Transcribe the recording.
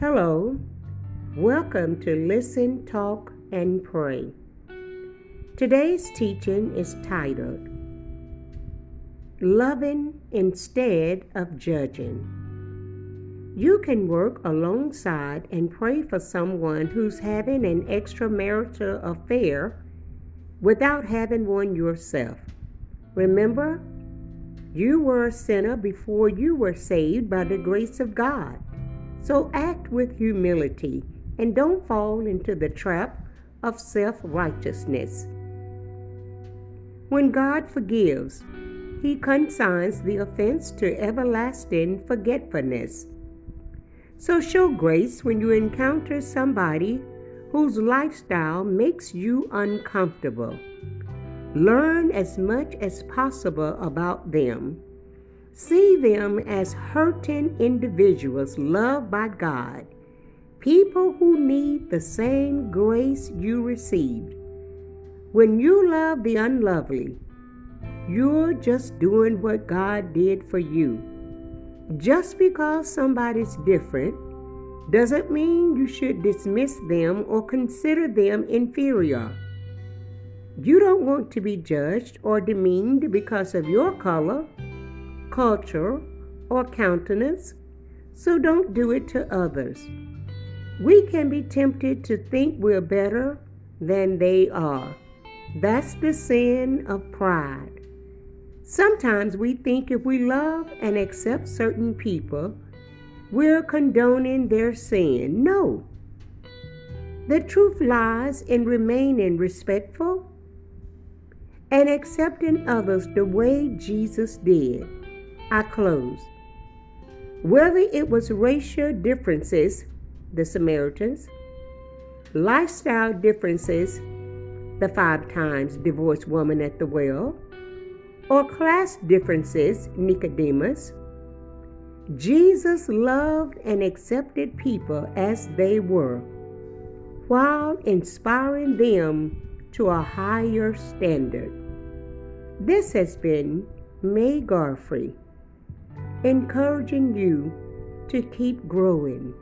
Hello, welcome to Listen, Talk, and Pray. Today's teaching is titled Loving Instead of Judging. You can work alongside and pray for someone who's having an extramarital affair without having one yourself. Remember, you were a sinner before you were saved by the grace of God. So act with humility and don't fall into the trap of self righteousness. When God forgives, He consigns the offense to everlasting forgetfulness. So show grace when you encounter somebody whose lifestyle makes you uncomfortable. Learn as much as possible about them See them as hurting individuals loved by God, people who need the same grace you received. When you love the unlovely, you're just doing what God did for you. Just because somebody's different doesn't mean you should dismiss them or consider them inferior. You don't want to be judged or demeaned because of your color culture, or countenance, so don't do it to others. We can be tempted to think we're better than they are. That's the sin of pride. Sometimes we think if we love and accept certain people, we're condoning their sin. No. The truth lies in remaining respectful and accepting others the way Jesus did. I close. Whether it was racial differences, the Samaritans, lifestyle differences, the five times divorced woman at the well, or class differences, Nicodemus, Jesus loved and accepted people as they were, while inspiring them to a higher standard. This has been May Garfrey encouraging you to keep growing.